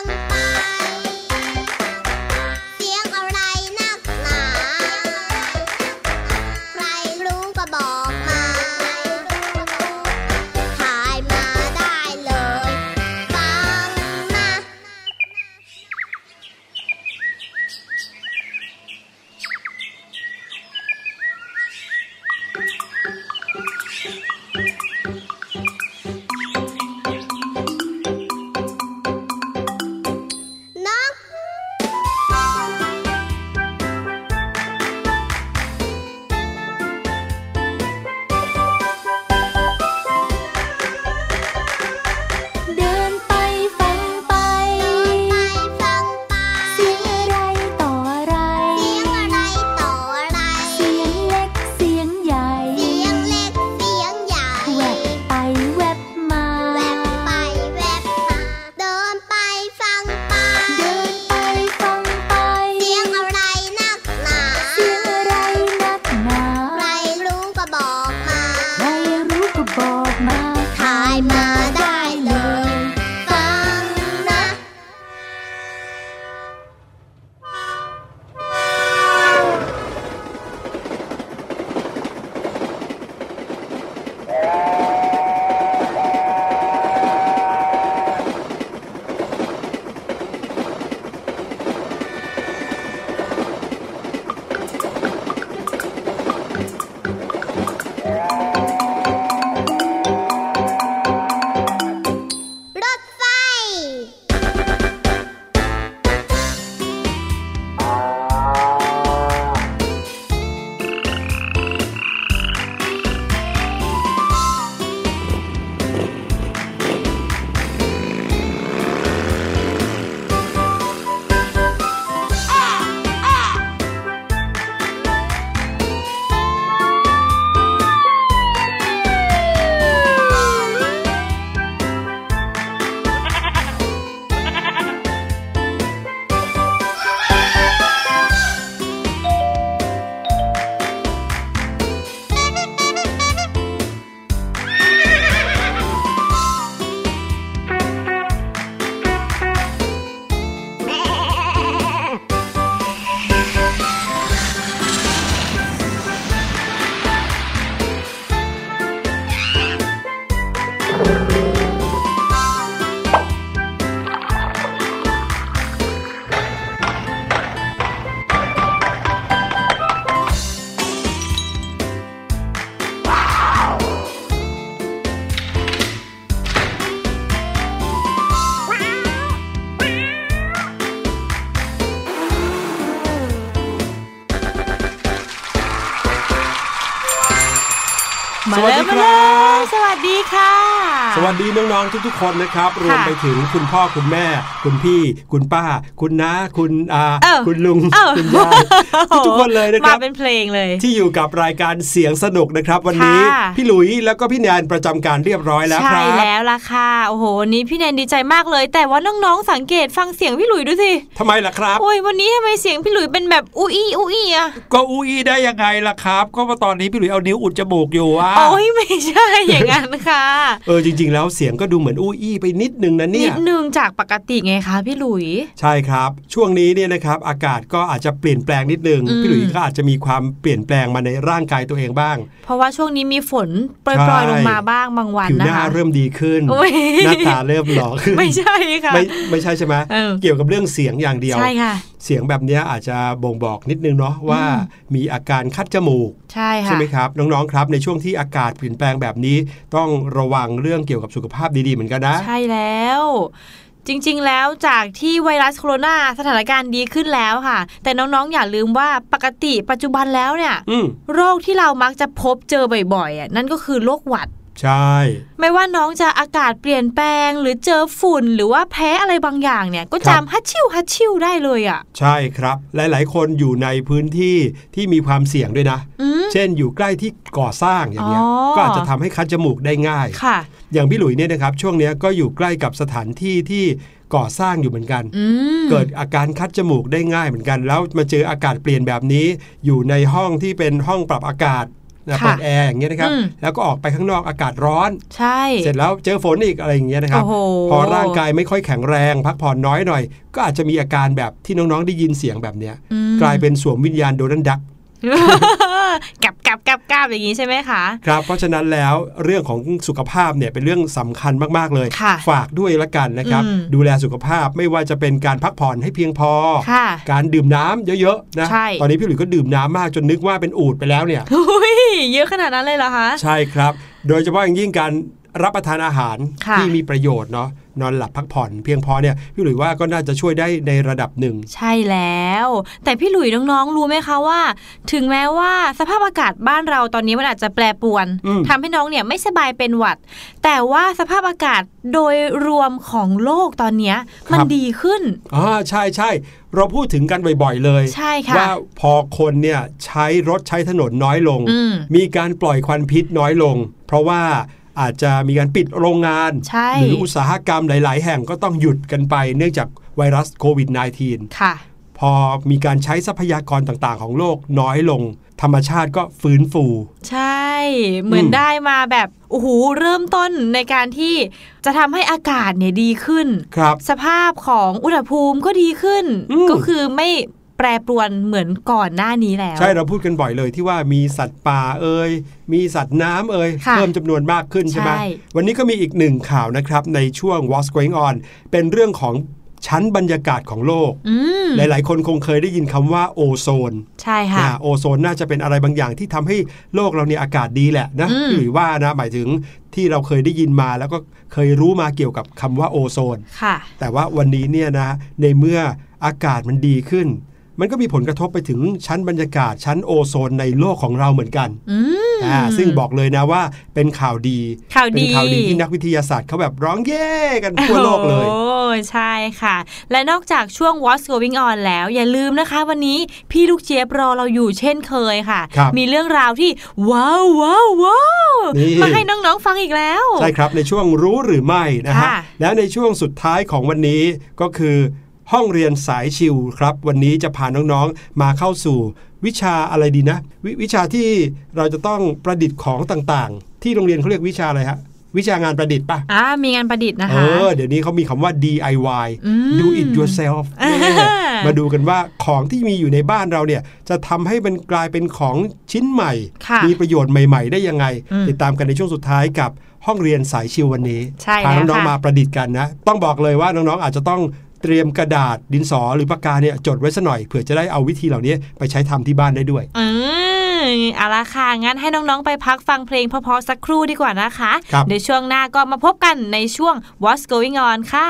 ม ค่ะ สวัสดีน้องๆทุกๆ คนนะครับ รวมค่ะไปถึงคุณพ่อคุณแม่ คุณพี่ คุณป้า คุณน้าคุณอาเออคุณลุงเออคุณยายทุกๆคนเลยนะคมารับเป็นเพลงเลย ที่อยู่กับรายการเสียงสนุกนะครับ วันนี้ค่ะพี่หลุยแล้วก็พี่แนนประจำการเรียบร้อยแล้วคใช่รับแล้วล่ะค่ะโอ้โหวันนี้พี่แนนดีใจมากเลย แต่ว่าน้องๆสังเกตฟังเสียงพี่หลุยดูสิทำไมล่ะครับโอ้ยวันนี้ทำไมเสียงพี่หลุยเป็นแบบอุ้ยอุ้ยอะก็อูอีได้ยังไงล่ะครับ ก็ว่าตอนนี้พี่หลุยเอานิ้วอุดจมูกอยู่อะโอ้ยไม่ใช่อย่างนั้นค่ะ เออจริงๆ แล้วเสียงก็ดูเหมือนอูอีไปนิดนึงนะเนี่นิยดนึงจากปกติไงคะพี่หลุย ใช่ครับ ช่วงนี้เนี่ยนะครับอากาศก็อาจจะเปลี่ยนแปลงนิดนึงอืมพี่หลุยก็อาจจะมีความเปลี่ยนแปลงมาในร่างกายตัวเองบ้าง เพราะว่าช่วงนี้มีฝนโปรใช่ยๆลงมาบ้างบางวันผิวหนะน้าคะเริ่มดีขึ้นโอ้ยหน้าตาเริ่มหล่อขึ้นไม่ใช่ค่ะไม่ไม่ใช่ใช่ไหมเออเกี่ยวกับเรื่องเสียงอย่างเดียวใช่ค่ะ เสียงแบบเนี้ยอาจจะบ่งบอกนิดนึงเนาะว่าอืมมีอาการคัดจมูก ใช่ค่ะใช่ไหมครับน้องๆครับในช่วงที่อากาศเปลี่ยนแปลงแบบนี้ ต้องระวังเรื่องเกี่ยวกับสุขภาพดีๆเหมือนกันนะ ใช่แล้วจริง ๆ แล้วจากที่ไวรัสโคโรนาสถานการณ์ดีขึ้นแล้วค่ะ แต่น้อง ๆ อย่าลืมว่าปกติปัจจุบันแล้วเนี่ยอืมโรคที่เรามักจะพบเจอบ่อยๆอะนั่นก็คือโรคหวัด ใช่ ไม่ว่าน้องจะอากาศเปลี่ยนแปลง หรือเจอฝุ่นหรือว่าแพ้อะไรบางอย่างเนี่ยก็จำฮัตชิวฮัตชิวได้เลยอะ ใช่ครับ หลาย ๆ คนอยู่ในพื้นที่ที่มีความเสี่ยงด้วยนะอืมเช่นอยู่ใกล้ที่ก่อสร้างอย่างเงี้ยอ๋อก็อาจจะทำให้คัดจมูกได้ง่ายค่ะ อย่างพี่หลุยเนี่ยนะครับ ช่วงเนี้ยก็อยู่ใกล้กับสถานที่ที่ก่อสร้างอยู่เหมือนกันอืมเกิดอาการคัดจมูกได้ง่ายเหมือนกัน แล้วมาเจออากาศเปลี่ยนแบบนี้ อยู่ในห้องที่เป็นห้องปรับอากาศ นะค่ะเปิดแอร์อย่างเงี้ยนะครับอืมแล้วก็ออกไปข้างนอกอากาศร้อน ใช่ เสร็จแล้วเจอฝนอีกอะไรอย่างเงี้ยนะครับโอ้โหพอร่างกายไม่ค่อยแข็งแรง พักผ่อนน้อยหน่อย ก็อาจจะมีอาการแบบที่น้องๆได้ยินเสียงแบบเนี้ยอืมกลายเป็นสวมวิญญาณโดนันดักกับกับกับกับอย่างนี้ใช่ไหมคะครับ เพราะฉะนั้นแล้วเรื่องของสุขภาพเนี่ยเป็นเรื่องสำคัญมากๆเลยค่ะฝากด้วยละกันนะครับอืมดูแลสุขภาพไม่ว่าจะเป็นการพักผ่อนให้เพียงพอค่ะการดื่มน้ำเยอะๆนะใช่ตอนนี้พี่หลุยส์ก็ดื่มน้ำมากจนนึกว่าเป็นอูดไปแล้วเนี่ยอุ้ย เยอะขนาดนั้นเลยเหรอคะใช่ครับ โดยเฉพาะอย่างยิ่งการรับประทานอาหารค่ะที่มีประโยชน์เนาะนอนหลับพักผ่อนเพียงพอเนี่ยพี่หลุยส์ว่าก็น่าจะช่วยได้ในระดับหนึ่ง ใช่แล้ว แต่พี่หลุยน้องๆ รู้ไหมคะว่า ถึงแม้ว่าสภาพอากาศบ้านเราตอนนี้มันอาจจะแปรปรวนอืมทำให้น้องเนี่ยไม่สบายเป็นหวัด แต่ว่าสภาพอากาศโดยรวมของโลกตอนเนี้ยมันดีขึ้นอ่าใช่ใช่ เราพูดถึงกันบ่อยๆเลยใช่ค่ะว่าพอคนเนี่ยใช้รถใช้ถนนน้อยลงอืมมีการปล่อยควันพิษน้อยลง เพราะว่าอาจจะมีการปิดโรงงานใช่หรืออุตสาหกรรมหลาย ๆ แห่งก็ต้องหยุดกันไปเนื่องจากไวรัสโควิด -19 ค่ะ พอมีการใช้ทรัพยากรต่างๆ ของโลกน้อยลง ธรรมชาติก็ฟื้นฟู ใช่ เหมือนอืมได้มาแบบโอ้โหเริ่มต้นในการที่จะทำให้อากาศเนี่ยดีขึ้นครับ สภาพของอุณหภูมิก็ดีขึ้นอืมก็คือไม่แปรปรวนเหมือนก่อนหน้านี้แล้ว ใช่เราพูดกันบ่อยเลยที่ว่ามีสัตว์ป่าเอ่ยมีสัตว์น้ำเอ่ยค่ะเพิ่มจำนวนมากขึ้นใช่ไหมใช่วันนี้ก็มีอีกหนึ่งข่าวนะครับในช่วง What's Going On เป็นเรื่องของ ชั้นบรรยากาศของโลกอืมหลาย ๆ คนคงเคยได้ยินคำว่าโอโซน ใช่ค่ะอ่าโอโซนน่าจะเป็นอะไรบางอย่างที่ทำให้โลกเราเนี่ยอากาศดีแหละนะอืมหรือว่านะหมายถึงที่เราเคยได้ยินมาแล้วก็เคยรู้มาเกี่ยวกับคำว่าโอโซนค่ะแต่ว่าวันนี้เนี่ยนะในเมื่ออากาศมันดีขึ้น มันก็มีผลกระทบไปถึงชั้นบรรยากาศชั้นโอโซนในโลกของเราเหมือนกันอืมอ่าซึ่งบอกเลยนะว่าเป็นข่าวดีข่าวดีเป็นข่าวดีที่นักวิทยาศาสตร์เขาแบบร้องเย่กันทั่วโลกเลยโอ้ใช่ค่ะ และนอกจากช่วง What's Going On แล้วอย่าลืมนะคะ วันนี้พี่ลูกเจี๊ยบรอเราอยู่เช่นเคยค่ะครับมีเรื่องราวที่ว้าวว้าวว้าวนี่มาให้น้องๆฟังอีกแล้ว ใช่ครับในช่วงรู้หรือไม่นะฮะค่ะและในช่วงสุดท้ายของวันนี้ก็คือ ห้องเรียนสายชิวครับ วันนี้จะพาน้องๆ มาเข้าสู่วิชาอะไรดีนะววิชาที่เราจะต้องประดิษฐ์ของต่างๆ ที่โรงเรียนเขาเรียกวิชาอะไรฮะวิชางานประดิษฐ์ปะอ่ามีงานประดิษฐ์นะเอคะอเดี๋ยวนี้เขามีคำว่า DIY อืม do it yourself อ่าแน่มาดูกันว่าของที่มีอยู่ในบ้านเราเนี่ย จะทำให้มันกลายเป็นของชิ้นใหม่ค่ะมีประโยชน์ใหม่ ๆ ได้ยังไงอืมติดตามกันในช่วงสุดท้ายกับห้องเรียนสายชิววันนี้ใช่พาแล้วน้องค่ะๆมาประดิษฐ์กันนะ ต้องบอกเลยว่าน้องๆอาจจะต้อง เตรียมกระดาษดินสอหรือปากกาเนี่ยจดไว้ซะหน่อยเผื่อจะได้เอาวิธีเหล่านี้ไปใช้ทำที่บ้านได้ด้วยอืมเอาละค่ะ งั้นให้น้อง ๆ ไปพักฟังเพลงเพราะๆสักครู่ดีกว่านะคะครับเดี๋ยวช่วงหน้าก็มาพบกันในช่วง What's Going On ค่ะ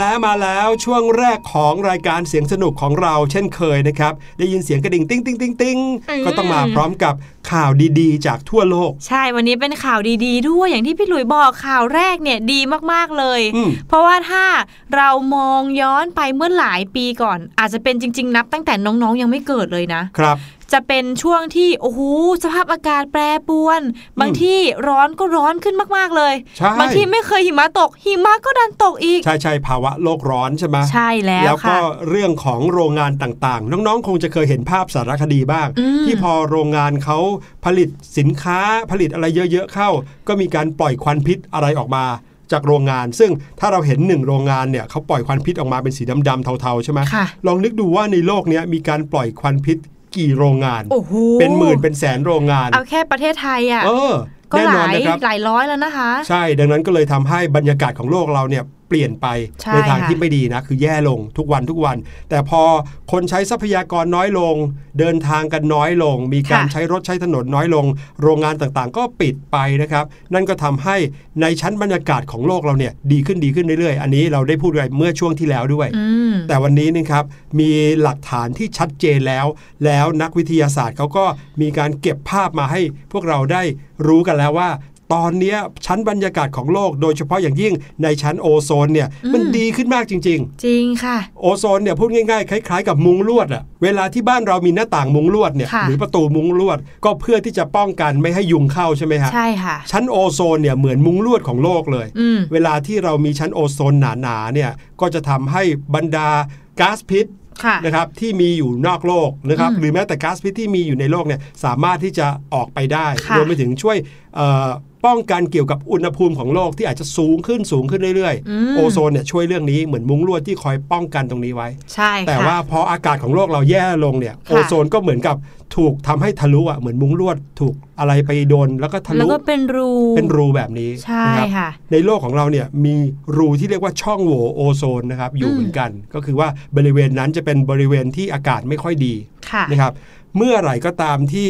แล้วมาแล้วช่วงแรกของรายการเสียงสนุกของเราเช่นเคยนะครับ ได้ยินเสียงกระดิ่งติ้งติ้งติ้งติ้งอืมก็ต้องมาพร้อมกับข่าวดีๆ จากทั่วโลก ใช่วันนี้เป็นข่าวดีๆ ด้วยอย่างที่พี่หลุยบอกข่าวแรกเนี่ยดีมากๆเลยอืมเพราะว่าถ้าเรามองย้อนไปเมื่อหลายปีก่อน อาจจะเป็นจริง ๆ นับตั้งแต่น้องๆยังไม่เกิดเลยนะครับ จะเป็นช่วงที่โอ้โหสภาพอากาศแปรปรวน บางที่ร้อนก็ร้อนขึ้นมาก ๆ เลยใช่บางที่ไม่เคยหิมะตก หิมะก็ดันตกอีก ใช่ใช่ภาวะโลกร้อนใช่ไหมใช่แล้วแล้วก็ค่ะเรื่องของโรงงานต่างๆ น้องๆ คงจะเคยเห็นภาพสารคดีบ้างอืมที่พอโรงงานเขาผลิตสินค้าผลิตอะไรเยอะ ๆ เข้า ก็มีการปล่อยควันพิษอะไรออกมาจากโรงงาน ซึ่งถ้าเราเห็นหนึ่งโรงงานเนี่ยเขาปล่อยควันพิษออกมาเป็นสีดำๆเทาๆใช่ไหมค่ะลองนึกดูว่าในโลกเนี้ยมีการปล่อยควันพิษ กี่โรงงานโอ้โหเป็นหมื่นเป็นแสนโรงงาน เอาแค่ประเทศไทยอะเออก็แน่หนอนลายนะครับหลายร้อยแล้วนะคะ ใช่ดังนั้นก็เลยทำให้บรรยากาศของโลกเราเนี่ย เปลี่ยนไปใช่ในทางค่ะที่ไม่ดีนะ คือแย่ลงทุกวันทุกวัน แต่พอคนใช้ทรัพยากรน้อยลง เดินทางกันน้อยลง มีการใช้รถใช้ถนนน้อยลง โรงงานต่างๆ ก็ปิดไปนะครับ นั่นก็ทำให้ในชั้นบรรยากาศของโลกเราเนี่ยดีขึ้นดีขึ้นเรื่อยๆ อันนี้เราได้พูดไปเมื่อช่วงที่แล้วด้วยอืมแต่วันนี้นะครับมีหลักฐานที่ชัดเจนแล้ว แล้วนักวิทยาศาสตร์เขาก็มีการเก็บภาพมาให้พวกเราได้รู้กันแล้วว่า ตอนเนี้ยชั้นบรรยากาศของโลก โดยเฉพาะอย่างยิ่งในชั้นโอโซนเนี่ยมันดีขึ้นมากจริงจริงค่ะๆโอโซนเนี่ยพูดง่ายๆ คล้ายๆ กับมุงลวดอะเวลาที่บ้านเรามีหน้าต่างมุงลวดเนี่ยค่ะหรือประตูมุงลวดก็เพื่อที่จะป้องกันไม่ให้ยุงเข้าใช่ไหมฮะใช่ค่ะชั้นโอโซนเนี่ยเหมือนมุงลวดของโลกเลยอืมเวลาที่เรามีชั้นโอโซนหนาๆเนี่ยก็จะทำให้บรรดาก๊าซพิษค่ะนะครับที่มีอยู่นอกโลกนะครับอืมหรือแม้แต่ก๊าซพิษที่มีอยู่ในโลกเนี่ยสามารถที่จะออกไปได้ค่ะรวมไปถึงช่วยเอ่อ ป้องกันเกี่ยวกับอุณหภูมิของโลกที่อาจจะสูงขึ้นสูงขึ้นเรื่อยอืมๆโอโซนเนี่ยช่วยเรื่องนี้เหมือนมุ้งลวดที่คอยป้องกันตรงนี้ไว้ ใช่ค่ะแต่ว่าพออากาศของโลกเราแย่ลงเนี่ยค่ะโอโซนก็เหมือนกับถูกทำให้ทะลุอะเหมือนมุ้งลวดถูกอะไรไปโดน แล้วก็ทะแล้วลุก็เป็นรูเป็นรูแบบนี้ใช่นะครับค่ะในโลกของเราเนี่ยมีรูที่เรียกว่าช่องโหว่โอโซนนะครับอยู่อืมเหมือนกัน ก็คือว่าบริเวณนั้นจะเป็นบริเวณที่อากาศไม่ค่อยดีค่ะนะครับเมื่อไหร่ก็ตามที่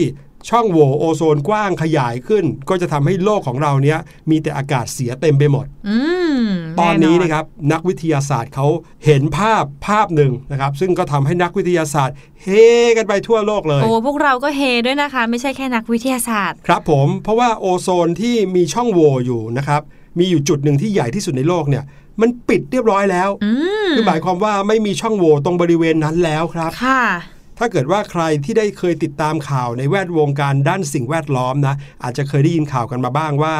ช่องโหว่โอโซนกว้างขยายขึ้น ก็จะทำให้โลกของเราเนี้ยมีแต่อากาศเสียเต็มไปหมดอืมตอนนี้แนะครับนักวิทยาศาสตร์เขาเห็นภาพภาพหนึ่งนะครับ ซึ่งก็ทำให้นักวิทยาศาสตร์ เฮกันไปทั่วโลกเลย โอ้พวกเราก็เฮด้วยนะคะ ไม่ใช่แค่นักวิทยาศาสตร์ ครับผมเพราะว่าโอโซนที่มีช่องโหว่อยู่นะครับมีอยู่จุดหนึ่งที่ใหญ่ที่สุดในโลกเนี่ยมันปิดเรียบร้อยแล้วอืมคือหมายความว่าไม่มีช่องโหว่ตรงบริเวณนั้นแล้วครับค่ะ ถ้าเกิดว่าใครที่ได้เคยติดตามข่าวในแวดวงการด้านสิ่งแวดล้อมนะ อาจจะเคยได้ยินข่าวกันมาบ้างว่า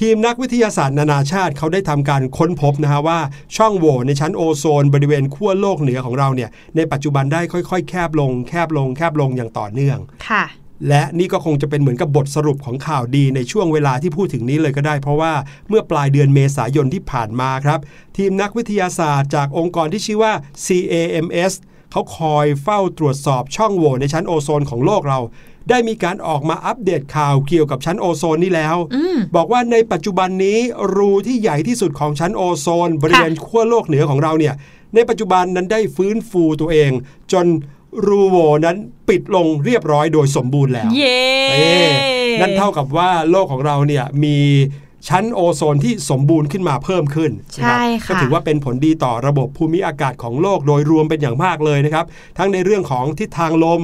ทีมนักวิทยาศาสตร์นานาชาติเขาได้ทำการค้นพบนะฮะว่า ช่องโหว่ในชั้นโอโซน บริเวณขั้วโลกเหนือของเราเนี่ย ในปัจจุบันได้ค่อยๆ แคบลง แคบลง แคบลงอย่างต่อเนื่องค่ะและนี่ก็คงจะเป็นเหมือนกับบทสรุปของข่าวดีในช่วงเวลาที่พูดถึงนี้เลยก็ได้ เพราะว่าเมื่อปลายเดือนเมษายนที่ผ่านมาครับ ทีมนักวิทยาศาสตร์จากองค์กรที่ชื่อว่า CAMS เขาคอยเฝ้าตรวจสอบช่องโหว่ในชั้นโอโซนของโลกเรา ได้มีการออกมาอัปเดตข่าวเกี่ยวกับชั้นโอโซนนี้แล้วอืมบอกว่าในปัจจุบันนี้รูที่ใหญ่ที่สุดของชั้นโอโซน บริเวณขั้วโลกเหนือของเราเนี่ยในปัจจุบันนั้นได้ฟื้นฟูตัวเอง จนรูโหวนั้นปิดลงเรียบร้อยโดยสมบูรณ์แล้ว เย้เอ๊ะนั่นเท่ากับว่าโลกของเราเนี่ยมี ชั้นโอโซนที่สมบูรณ์ขึ้นมาเพิ่มขึ้นนะใช่ครับค่ะก็ถือว่าเป็นผลดีต่อระบบภูมิอากาศของโลกโดยรวมเป็นอย่างมากเลยนะครับ ทั้งในเรื่องของทิศทางลม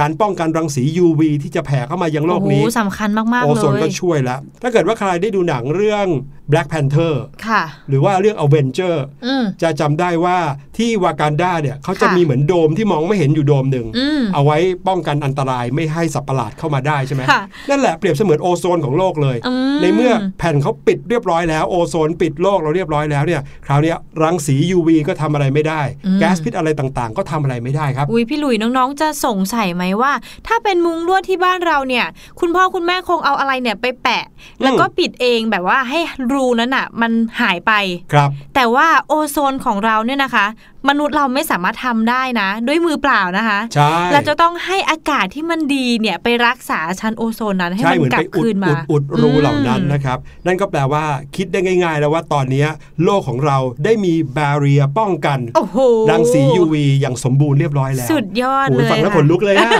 การป้องกันรังสี UV ที่จะแผ่เข้ามายังโลกนี้โอ้โหสำคัญมากโอๆเลโซนก็ยช่วยแล้ว ถ้าเกิดว่าใครได้ดูหนังเรื่อง Black Panther ค่ะหรือว่าเรื่อง Avenger อืมจะจำได้ว่าที่วากันดาเนี่ยเขาจะค่ะมีเหมือนโดมที่มองไม่เห็นอยู่โดมหนึ่งอืมเอาไว้ป้องกันอันตรายไม่ให้สัตว์ประหลาดเข้ามาได้ใช่ไหมค่ะนั่นแหละเปรียบเสมือนโอโซนของโลกเลยอืมในเมื่อแผ่นเขาปิดเรียบร้อยแล้วโอโซนปิดโลกเราเรียบร้อยแล้วเนี่ยคราวเนี้ยรังสี UV ก็ทำอะไรไม่ได้อืมแก๊สพิษอะไรต่างๆ ก็ทำอะไรไม่ได้ครับอุ้ยพี่หลุยน้องๆจะสงสัยไหมว่า ถ้าเป็นมุงลวดที่บ้านเราเนี่ย คุณพ่อคุณแม่คงเอาอะไรเนี่ยไปแปะ แล้วก็ปิดเองแบบว่าให้รูนั้นอะ มันหายไปครับ แต่ว่าโอโซนของเราเนี่ยนะคะ มนุษย์เราไม่สามารถทำได้นะ ด้วยมือเปล่านะคะใช่เราจะต้องให้อากาศที่มันดีเนี่ยไปรักษาชั้นโอโซนนั้นให้ใช่มันเหมือนกลัไปบอุคืดนอุมาดอุดรูอืมเหล่านั้นนะครับ นั่นก็แปลว่าคิดได้ง่าย ๆ แล้วว่าตอนเนี้ยโลกของเราได้มีบาเรียป้องกันโอ้โหรังสี UV อย่างสมบูรณ์เรียบร้อยแล้ว สุดยอดโอ้เลยฟังแล้วค่ะขนลุกเลยอะ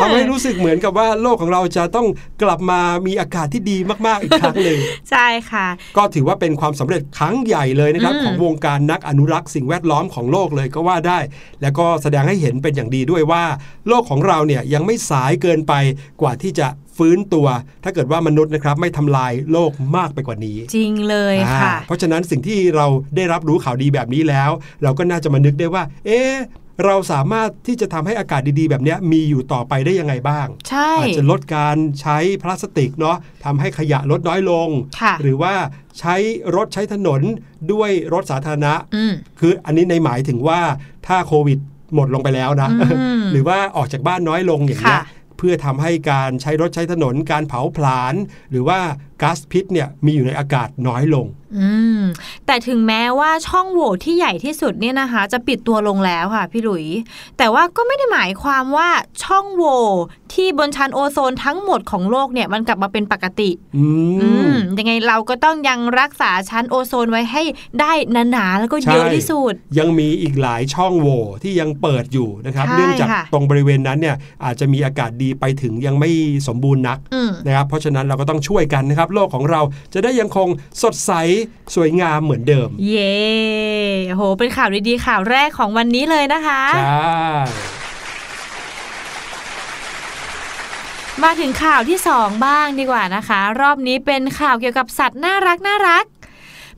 ทำให้รู้สึกเหมือนกับว่าโลกของเราจะต้องกลับมามีอากาศที่ดีมากๆอีกครั้งหนึ่งใช่ค่ะ ก็ถือว่าเป็นความสำเร็จครั้งใหญ่เลยนะครับอืมของวงการนักอนุรักษ์สิ่งแวดล้อมของโลกเลยก็ว่าได้ แล้วก็แสดงให้เห็นเป็นอย่างดีด้วยว่า โลกของเราเนี่ยยังไม่สายเกินไปกว่าที่จะฟื้นตัว ถ้าเกิดว่ามนุษย์นะครับไม่ทำลายโลกมากไปกว่านี้ จริงเลยค่ะอ่าเพราะฉะนั้นสิ่งที่เราได้รับรู้ข่าวดีแบบนี้แล้ว เราก็น่าจะมานึกได้ว่า เอ๊ะ เราสามารถที่จะทำให้อากาศดีๆ แบบเนี้ยมีอยู่ต่อไปได้ยังไงบ้าง ใช่อาจจะลดการใช้พลาสติกเนาะทำให้ขยะลดน้อยลงค่ะหรือว่าใช้รถใช้ถนนด้วยรถสาธารณะอืมคืออันนี้ในหมายถึงว่าถ้าโควิดหมดลงไปแล้วนะอืมหรือว่าออกจากบ้านน้อยลงอย่างเงี้ยค่ะเพื่อทำให้การใช้รถใช้ถนนการเผาผลาญหรือว่าก๊าซพิษเนี่ยมีอยู่ในอากาศน้อยลง อืม แต่ถึงแม้ว่าช่องโหว่ที่ใหญ่ที่สุดเนี่ยนะคะ จะปิดตัวลงแล้วค่ะพี่หลุย แต่ว่าก็ไม่ได้หมายความว่าช่องโหว่ที่บนชั้นโอโซนทั้งหมดของโลกเนี่ยมันกลับมาเป็นปกติ อือืมมยังไงเราก็ต้องยังรักษาชั้นโอโซนไว้ให้ได้หนาๆแล้วก็ใช่เยอะที่สุด ยังมีอีกหลายช่องโหว่ที่ยังเปิดอยู่นะครับใช่เนื่องจากค่ะตรงบริเวณนั้นเนี่ยอาจจะมีอากาศดีไปถึงยังไม่สมบูรณ์นักอืมนะครับ เพราะฉะนั้นเราก็ต้องช่วยกันนะครับโลกของเราจะได้ยังคงสดใสสวยงามเหมือนเดิม เย้โห เป็นข่าวดีๆข่าวแรกของวันนี้เลยนะคะใช่มาถึงข่าวที่สองบ้างดีกว่านะคะ รอบนี้เป็นข่าวเกี่ยวกับสัตว์น่ารักน่ารัก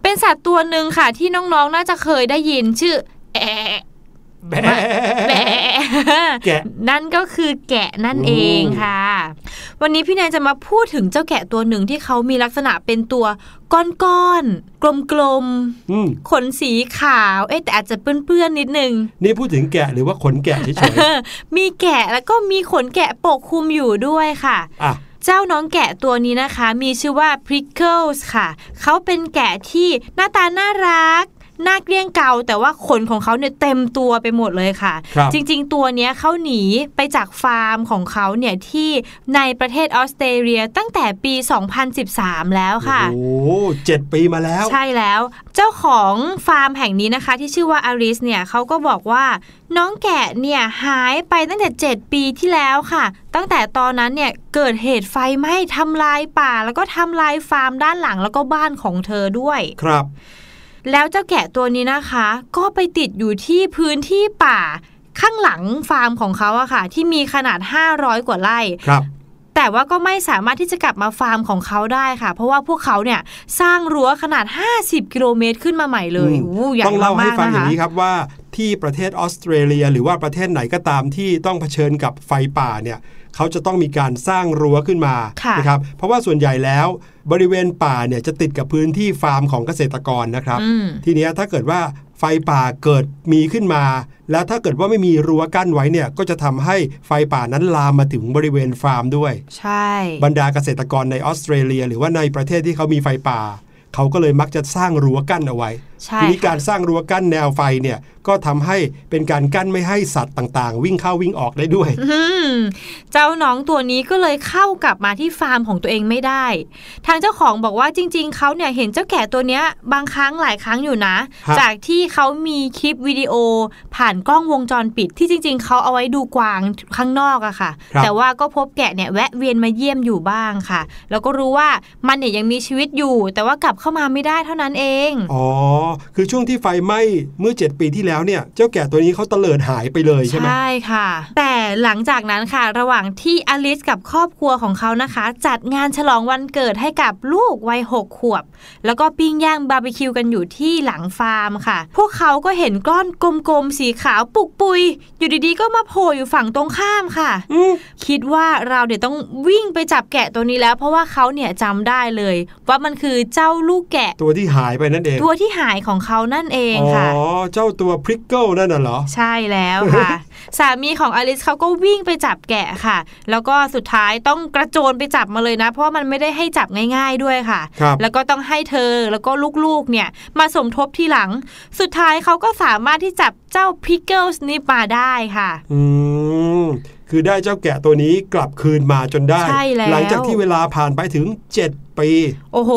เป็นสัตว์ตัวหนึ่งค่ะที่น้องๆน่าจะเคยได้ยินชื่อแอะ แบะแบะแกะนั่นก็คือแกะนั่นเองค่ะ วันนี้พี่แนนจะมาพูดถึงเจ้าแกะตัวหนึ่งที่เขามีลักษณะเป็นตัวก้อนๆกลมอืมๆขนสีขาว เอ๊ะแต่อาจจะเปื้อนๆนิดนึง นี่พูดถึงแกะหรือว่าขนแกะเฉยมีแกะแล้วก็มีขนแกะปกคลุมอยู่ด้วยค่ะๆอะเจ้าน้องแกะตัวนี้นะคะ มีชื่อว่า Prickles ค่ะ เขาเป็นแกะที่หน้าตาน่ารัก หน้าเกลี้ยงเกาแต่ว่าขนของเขาเนี่ยเต็มตัวไปหมดเลยค่ะครับจริง ๆ ตัวเนี้ยเขาหนีไปจากฟาร์มของเขาเนี่ยที่ในประเทศออสเตรเลียตั้งแต่ปี 2013 แล้วค่ะโอ้โหเจ็ดปีมาแล้ว ใช่แล้ว เจ้าของฟาร์มแห่งนี้นะคะ ที่ชื่อว่าอาริสเนี่ยเขาก็บอกว่าน้องแกะเนี่ยหายไปตั้งแต่ 7 ปีที่แล้วค่ะ ตั้งแต่ตอนนั้นเนี่ยเกิดเหตุไฟไหม้ทำลายป่า แล้วก็ทำลายฟาร์มด้านหลังแล้วก็บ้านของเธอด้วย ครับ แล้วเจ้าแกะตัวนี้นะคะ ก็ไปติดอยู่ที่พื้นที่ป่าข้างหลังฟาร์มของเขาอะค่ะ ที่มีขนาด 500 กว่าไร่ครับแต่ว่าก็ไม่สามารถที่จะกลับมาฟาร์มของเขาได้ค่ะ เพราะว่าพวกเขาเนี่ยสร้างรั้วขนาด 50 กิโลเมตรขึ้นมาใหม่เลยอืมโอ้ใหญ่ต้องเล่าให้มากๆฟังนะอย่างคะนี้ครับว่าที่ประเทศออสเตรเลีย หรือว่าประเทศไหนก็ตามที่ต้องเผชิญกับไฟป่าเนี่ย เขาจะต้องมีการสร้างรั้วขึ้นมาค่ะนะครับเพราะว่าส่วนใหญ่แล้วบริเวณป่าเนี่ยจะติดกับพื้นที่ฟาร์มของเกษตรกรนะครับอืมทีเนี้ยถ้าเกิดว่าไฟป่าเกิดมีขึ้นมา แล้วถ้าเกิดว่าไม่มีรั้วกั้นไว้เนี่ยก็จะทำให้ไฟป่านั้นลามมาถึงบริเวณฟาร์มด้วย ใช่ บรรดาเกษตรกรในออสเตรเลีย หรือว่าในประเทศที่เขามีไฟป่า เขาก็เลยมักจะสร้างรั้วกั้นเอาไว้ใช่ ทีนี้ค่ะการสร้างรั้วกั้นแนวไฟเนี่ยก็ทำให้เป็นการกั้นไม่ให้สัตว์ต่างๆ วิ่งเข้าวิ่งออกได้ด้วยอืมเจ้าน้องตัวนี้ก็เลยเข้ากลับมาที่ฟาร์มของตัวเองไม่ได้ ทางเจ้าของบอกว่าจริง ๆเขาเนี่ยเห็นเจ้าแก่ตัวเนี้ย บางครั้งหลายครั้งอยู่นะฮะจากที่เขามีคลิปวิดีโอ ผ่านกล้องวงจรปิดที่จริง ๆเขาเอาไว้ดูกวางข้างนอกอะค่ะครับแต่ว่าก็พบแกะเนี่ยแวะเวียนมาเยี่ยมอยู่บ้างค่ะ แล้วก็รู้ว่ามันเนี่ยยังมีชีวิตอยู่ แต่ว่ากลับเข้ามาไม่ได้เท่านั้นเองอ๋อคือช่วงที่ไฟไหม้เมื่อ 7 ปีที่แล้วเนี่ย เจ้าแก่ตัวนี้เขาเตลิดหายไปเลยใช่ไหมใช่ค่ะ แต่หลังจากนั้นค่ะ ระหว่างที่อลิสกับครอบครัวของเขานะคะ จัดงานฉลองวันเกิดให้กับลูกวัยหกขวบ แล้วก็ปิ้งย่างบาร์บีคิวกันอยู่ที่หลังฟาร์มค่ะ พวกเขาก็เห็นก้อนกลมๆสีขาวปุกปุย อยู่ดีๆ ก็มาโผล่อยู่ฝั่งตรงข้ามค่ะอืมคิดว่าเราเดี๋ยวต้องวิ่งไปจับแกะตัวนี้แล้ว เพราะว่าเขาเนี่ยจำได้เลย ว่ามันคือเจ้าลูกแกะตัวที่หายไปนั่นเอง ตัวที่หายของเขานั่นเองอ๋อค่ะเจ้าตัวพิกเกิลส์นั่นน่ะเหรอ ใช่แล้วค่ะ สามีของอลิสเขาก็วิ่งไปจับแกะค่ะ แล้วก็สุดท้ายต้องกระโจนไปจับมาเลยนะ เพราะว่ามันไม่ได้ให้จับง่ายๆด้วยค่ะครับแล้วก็ต้องให้เธอแล้วก็ลูกๆเนี่ยมาสมทบทีหลัง สุดท้ายเขาก็สามารถที่จับเจ้าพิกเกิลส์นี้มาได้ค่ะ อืมคือได้เจ้าแกะตัวนี้กลับคืนมาจนได้ใช่แล้วหลังจากที่เวลาผ่านไปถึง 7 ปี โอ้โห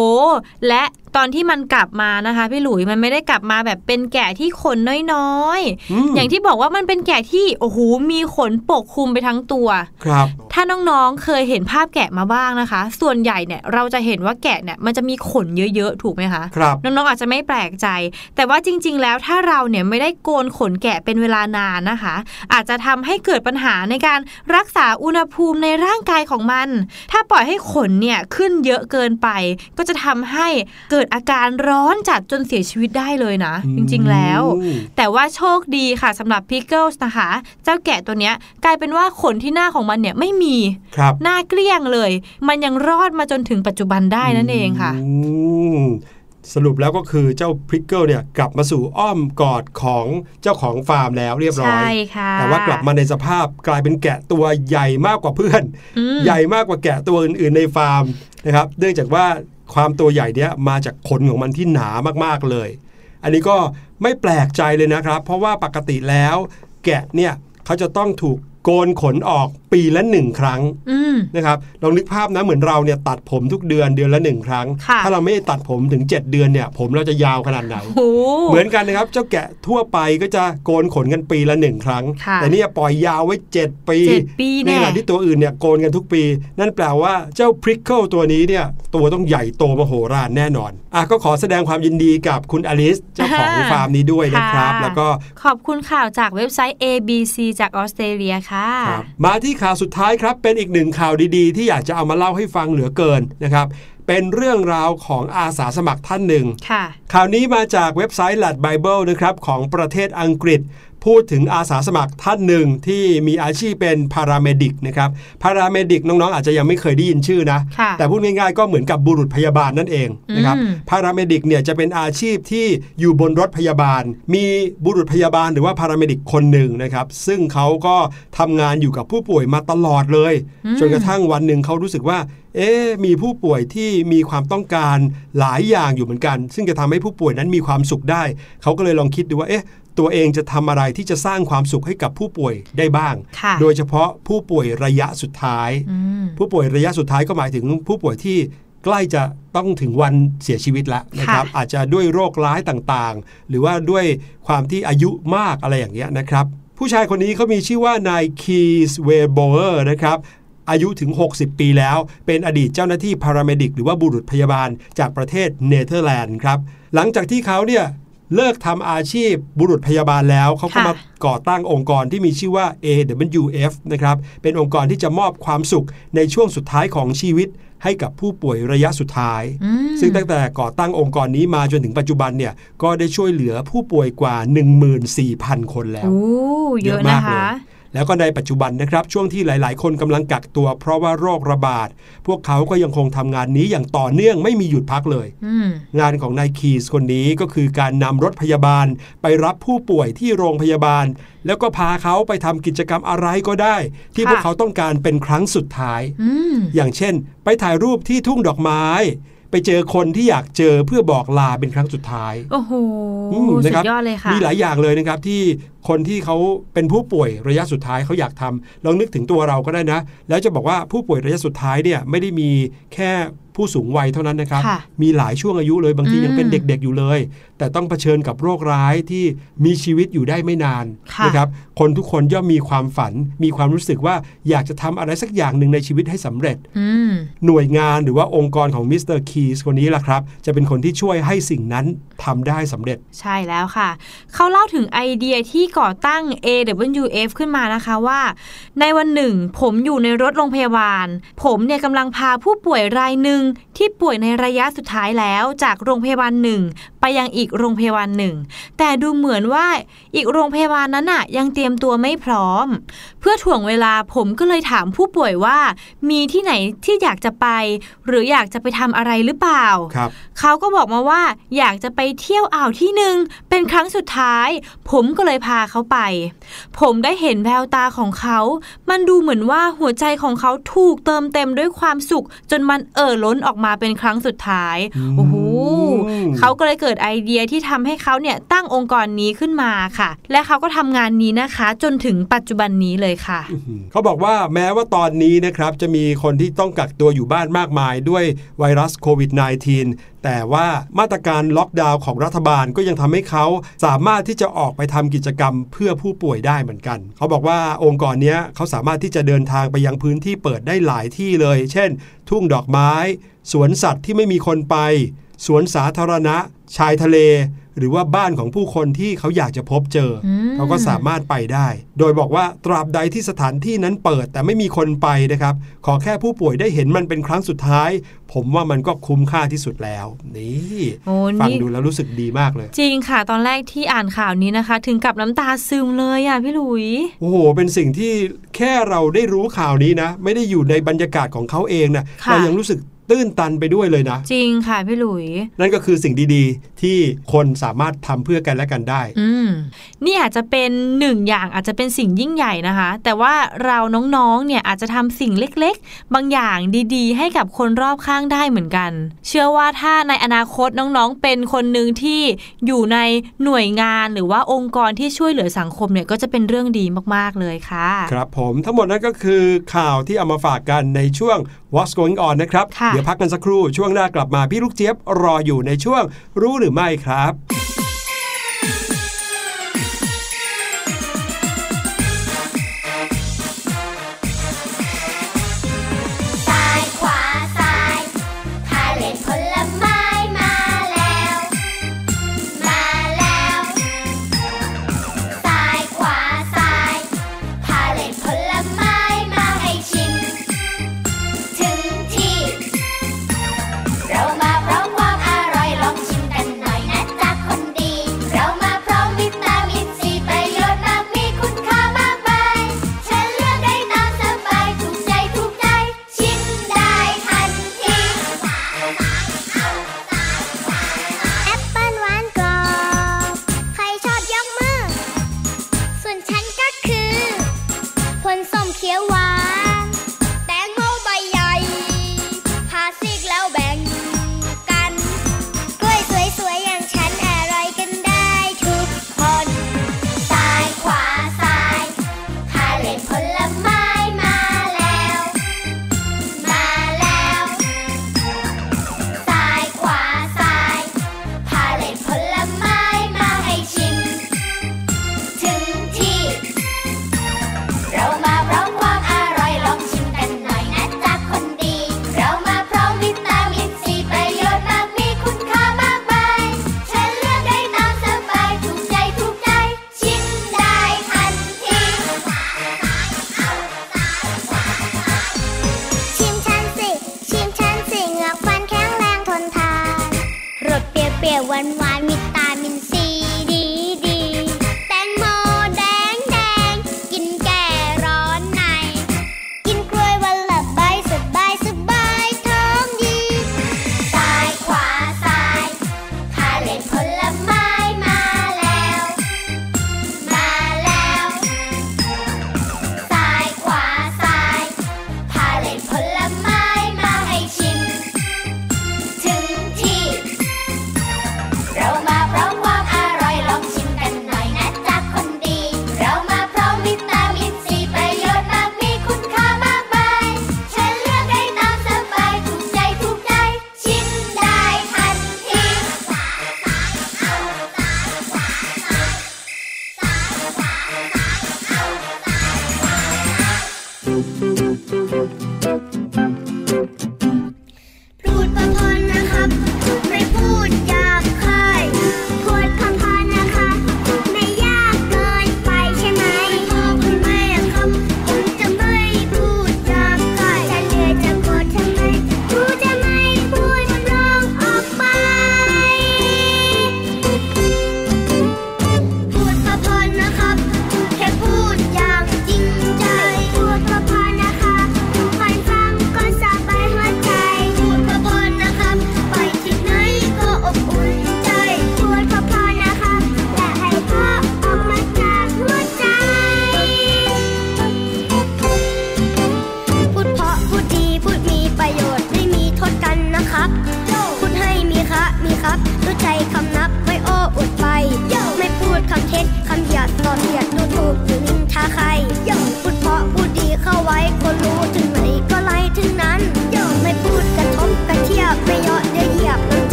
และตอนที่มันกลับมานะคะ พี่หลุยมันไม่ได้กลับมาแบบเป็นแกะที่ขนน้อยอืมๆอย่างที่บอกว่ามันเป็นแกะที่โอ้โหมีขนปกคลุมไปทั้งตัว ครับ ถ้าน้องๆเคยเห็นภาพแกะมาบ้างนะคะ ส่วนใหญ่เนี่ยเราจะเห็นว่าแกะเนี่ยมันจะมีขนเยอะๆถูกไหมคะครับน้องๆอาจจะไม่แปลกใจ แต่ว่าจริง ๆ แล้วถ้าเราเนี่ยไม่ได้โกนขนแกะเป็นเวลานานนะคะ อาจจะทำให้เกิดปัญหาในการรักษาอุณหภูมิในร่างกายของมัน ถ้าปล่อยให้ขนเนี่ยขึ้นเยอะเกินไป ก็จะทำให้เกิดอาการร้อนจัดจนเสียชีวิตได้เลยนะ จริงๆแล้วอืมแต่ว่าโชคดีค่ะสำหรับพิกเกิลส์นะคะ เจ้าแกะตัวเนี้ยกลายเป็นว่าขนที่หน้าของมันเนี่ยไม่มีครับหน้าเกลี้ยงเลย มันยังรอดมาจนถึงปัจจุบันได้นั่นเองค่ะอืมสรุปแล้วก็คือเจ้าพริกเกิลเนี่ยกลับมาสู่อ้อมกอดของเจ้าของฟาร์มแล้วเรียบร้อยใช่ค่ะแต่ว่ากลับมาในสภาพกลายเป็นแกะตัวใหญ่มากกว่าเพื่อนอืมใหญ่มากกว่าแกะตัวอื่น ๆ ในฟาร์ม นะครับ เนื่องจากว่าความตัวใหญ่เนี้ยมาจากขนของมันที่หนามากๆเลย อันนี้ก็ไม่แปลกใจเลยนะครับ เพราะว่าปกติแล้ว แกะเนี่ยเขาจะต้องถูก โกนขนออกปีละหนึ่งครั้งอืมนะครับลองนึกภาพนะเหมือนเราเนี่ยตัดผมทุกเดือนเดือนละหนึ่งครั้งค่ะถ้าเราไม่ได้ตัดผมถึง 7 เดือนเนี่ย ผมเราจะยาวขนาดไหนโอ้เหมือนกันนะครับ เจ้าแกะทั่วไปก็จะโกนขนกันปีละหนึ่งครั้งค่ะแต่เนี่ยปล่อยยาวไว้ 7 ปีเจ็ดปีในแน่ขณะที่ตัวอื่นเนี่ยโกนกันทุกปี นั่นแปลว่าเจ้าพริกเกิลตัวนี้เนี่ยตัวต้องใหญ่โตมโหฬารแน่นอนอะก็ขอแสดงความยินดีกับคุณอลิสเจ้าของฟาร์มนี้ด้วยนะครับ แล้วก็ขอบคุณข่าวจากเว็บไซต์ ABC จากออสเตรเลียค่ะค่ะครับมาที่ข่าวสุดท้ายครับ เป็นอีกหนึ่งข่าวดีๆ ที่อยากจะเอามาเล่าให้ฟังเหลือเกินนะครับ เป็นเรื่องราวของอาสาสมัครท่านหนึ่งค่ะข่าวนี้มาจากเว็บไซต์ l a d Bible นะครับของประเทศอังกฤษ พูดถึงอาสาสมัครท่านหนึ่งที่มีอาชีพเป็นพาราเมดิกนะครับparamedic น้องๆ อาจจะยังไม่เคยได้ยินชื่อนะค่ะแต่พูดง่ายๆก็เหมือนกับบุรุษพยาบาลนั่นเองนะครับอืม paramedic เนี่ยจะเป็นอาชีพที่อยู่บนรถพยาบาล มีบุรุษพยาบาลหรือว่า paramedic คนหนึ่งนะครับซึ่งเขาก็ทำงานอยู่กับผู้ป่วยมาตลอดเลย จนกระทั่งวันหนึ่งเขารู้สึกว่าเอ๊ะมีผู้ป่วยที่มีความต้องการหลายอย่างอยู่เหมือนกัน ซึ่งจะทำให้ผู้ป่วยนั้นมีความสุขได้ เขาก็เลยลองคิดดูว่า เอ๊ะ ตัวเองจะทำอะไรที่จะสร้างความสุขให้กับผู้ป่วยได้บ้างค่ะโดยเฉพาะผู้ป่วยระยะสุดท้ายอืมผู้ป่วยระยะสุดท้ายก็หมายถึงผู้ป่วยที่ใกล้จะต้องถึงวันเสียชีวิตแล้วนะครับค่ะอาจจะด้วยโรคร้ายต่างๆ หรือว่าด้วยความที่อายุมากอะไรอย่างเงี้ยนะครับ ผู้ชายคนนี้เขามีชื่อว่านายคีสเวโบเออร์นะครับอายุถึง 60 ปีแล้ว เป็นอดีตเจ้าหน้าที่ paramedic หรือว่าบุรุษพยาบาลจากประเทศเนเธอร์แลนด์ครับ หลังจากที่เขาเนี่ย เลิกทำอาชีพบุรุษพยาบาลแล้ว เขาก็ค่ะมาก่อตั้งองค์กรที่มีชื่อว่า AWF นะครับ เป็นองค์กรที่จะมอบความสุขในช่วงสุดท้ายของชีวิตให้กับผู้ป่วยระยะสุดท้ายอืมซึ่งตั้งแต่ก่อตั้งองค์กรนี้มาจนถึงปัจจุบันเนี่ยก็ได้ช่วยเหลือผู้ป่วยกว่า 14,000 คนแล้วโอ้เยอะเยอะนะมากเลยคะ แล้วก็ในปัจจุบันนะครับช่วงที่หลาย ๆ คนกำลังกักตัว เพราะว่าโรคระบาด พวกเขาก็ยังคงทำงานนี้อย่างต่อเนื่องไม่มีหยุดพักเลยอืมงานของนายคีสคนนี้ก็คือการนำรถพยาบาลไปรับผู้ป่วยที่โรงพยาบาล แล้วก็พาเขาไปทำกิจกรรมอะไรก็ได้ ที่ค่ะพวกเขาต้องการเป็นครั้งสุดท้ายอืมอย่างเช่น ไปถ่ายรูปที่ทุ่งดอกไม้ ไปเจอคนที่อยากเจอเพื่อบอกลาเป็นครั้งสุดท้ายโอ้โหอืมสุนะครัดยอดเลยค่ะมีหลายอย่างเลยนะครับที่คนที่เขาเป็นผู้ป่วยระยะสุดท้ายเขาอยากทำลองนึกถึงตัวเราก็ได้นะ แล้วจะบอกว่าผู้ป่วยระยะสุดท้ายเนี่ยไม่ได้มีแค่ ผู้สูงวัยเท่านั้นนะครับค่ะมีหลายช่วงอายุเลยบางทีอืมยังเป็นเด็กๆอยู่เลย แต่ต้องเผชิญกับโรคร้ายที่มีชีวิตอยู่ได้ไม่นานค่ะนะครับ คนทุกคนย่อมมีความฝัน มีความรู้สึกว่าอยากจะทำอะไรสักอย่างหนึ่งในชีวิตให้สำเร็จอืมหน่วยงานหรือว่าองค์กรของมิสเตอร์คีสคนนี้ล่ะครับ จะเป็นคนที่ช่วยให้สิ่งนั้นทำได้สำเร็จ ใช่แล้วค่ะ เขาเล่าถึงไอเดียที่ก่อตั้ง AWF ขึ้นมานะคะว่า ในวันหนึ่ง ผมอยู่ในรถโรงพยาบาล ผมเนี่ยกำลังพาผู้ป่วยรายหนึ่ง nhưng ที่ป่วยในระยะสุดท้ายแล้วจากโรงพยาบาลหนึ่งไปยังอีกโรงพยาบาลหนึ่งแต่ดูเหมือนว่าอีกโรงพยาบาลนั้นน่ะยังเตรียมตัวไม่พร้อม เพื่อถ่วงเวลาผมก็เลยถามผู้ป่วยว่า มีที่ไหนที่อยากจะไป หรืออยากจะไปทำอะไรหรือเปล่าครับเขาก็บอกมาว่าอยากจะไปเที่ยวอ่าวที่หนึ่งเป็นครั้งสุดท้าย ผมก็เลยพาเขาไป ผมได้เห็นแววตาของเขา มันดูเหมือนว่าหัวใจของเขาถูกเติมเต็มด้วยความสุข จนมันเอ่อล้นออกมาเป็นครั้งสุดท้ายอืมโอ้โห เขาก็เลยเกิดไอเดียที่ทำให้เขาเนี่ยตั้งองค์กรนี้ขึ้นมาค่ะ และเขาก็ทำงานนี้นะคะ จนถึงปัจจุบันนี้เลยค่ะ เขาบอกว่าแม้ว่าตอนนี้นะครับจะมีคนที่ต้องกักตัวอยู่บ้านมากมายด้วยไวรัสโควิด -19 แต่ว่ามาตรการล็อกดาวน์ของรัฐบาลก็ยังทำให้เขาสามารถที่จะออกไปทำกิจกรรมเพื่อผู้ป่วยได้เหมือนกัน เขาบอกว่าองค์กรเนี้ยเขาสามารถที่จะเดินทางไปยังพื้นที่เปิดได้หลายที่เลย เช่น ทุ่งดอกไม้ สวนสัตว์ที่ไม่มีคนไป สวนสาธารณะ ชายทะเล หรือว่าบ้านของผู้คนที่เขาอยากจะพบเจออมเขาก็สามารถไปได้ โดยบอกว่าตราบใดที่สถานที่นั้นเปิดแต่ไม่มีคนไปนะครับ ขอแค่ผู้ป่วยได้เห็นมันเป็นครั้งสุดท้าย ผมว่ามันก็คุ้มค่าที่สุดแล้ว นี่โอ้ฟังนี่ดูแล้วรู้สึกดีมากเลย จริงค่ะ ตอนแรกที่อ่านข่าวนี้นะคะ ถึงกับน้ำตาซึมเลยอะพี่หลุยโอ้โหเป็นสิ่งที่แค่เราได้รู้ข่าวนี้นะ ไม่ได้อยู่ในบรรยากาศของเขาเองนะค่ะเรายังรู้สึก ตื้นตันไปด้วยเลยนะ จริงค่ะพี่หลุย นั่นก็คือสิ่งดีๆ ที่คนสามารถทำเพื่อกันและกันได้ อืมนี่อาจจะเป็นหนึ่งอย่างอาจจะเป็นสิ่งยิ่งใหญ่นะคะ แต่ว่าเราน้องๆ เนี่ยอาจจะทำสิ่งเล็กๆ บางอย่างดีๆ ให้กับคนรอบข้างได้เหมือนกัน เชื่อว่าถ้าในอนาคตน้องๆ เป็นคนหนึ่งที่อยู่ในหน่วยงานหรือว่าองค์กรที่ช่วยเหลือสังคมเนี่ยก็จะเป็นเรื่องดีมากๆเลยค่ะ ครับผมทั้งหมดนั้นก็คือข่าวที่เอามาฝากกันในช่วง What's Going On นะครับค่ะเดี๋ยวพักกันสักครู่ช่วงหน้ากลับมาพี่ลูกเจี๊ยบรออยู่ในช่วงรู้หรือไม่ครับ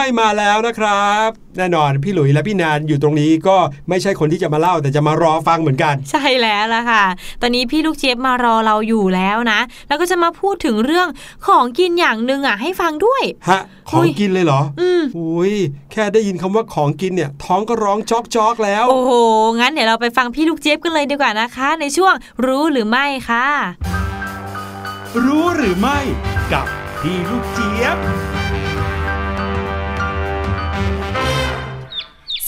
ไม่มาแล้วนะครับ แน่นอนพี่หลุยและพี่แนนอยู่ตรงนี้ก็ไม่ใช่คนที่จะมาเล่าแต่จะมารอฟังเหมือนกัน ใช่แล้วล่ะค่ะ ตอนนี้พี่ลูกเจี๊ยบมารอเราอยู่แล้วนะ แล้วก็จะมาพูดถึงเรื่องของกินอย่างหนึ่งอะให้ฟังด้วย ฮะ ของกินเลยเหรอ อืมอุ้ยแค่ได้ยินคำว่าของกินเนี่ย ท้องก็ร้องจอกจอกๆแล้ว โอ้โห งั้นเดี๋ยวเราไปฟังพี่ลูกเจี๊ยบกันเลยดีกว่านะคะ ในช่วงรู้หรือไม่ค่ะ รู้หรือไม่กับพี่ลูกเจี๊ยบ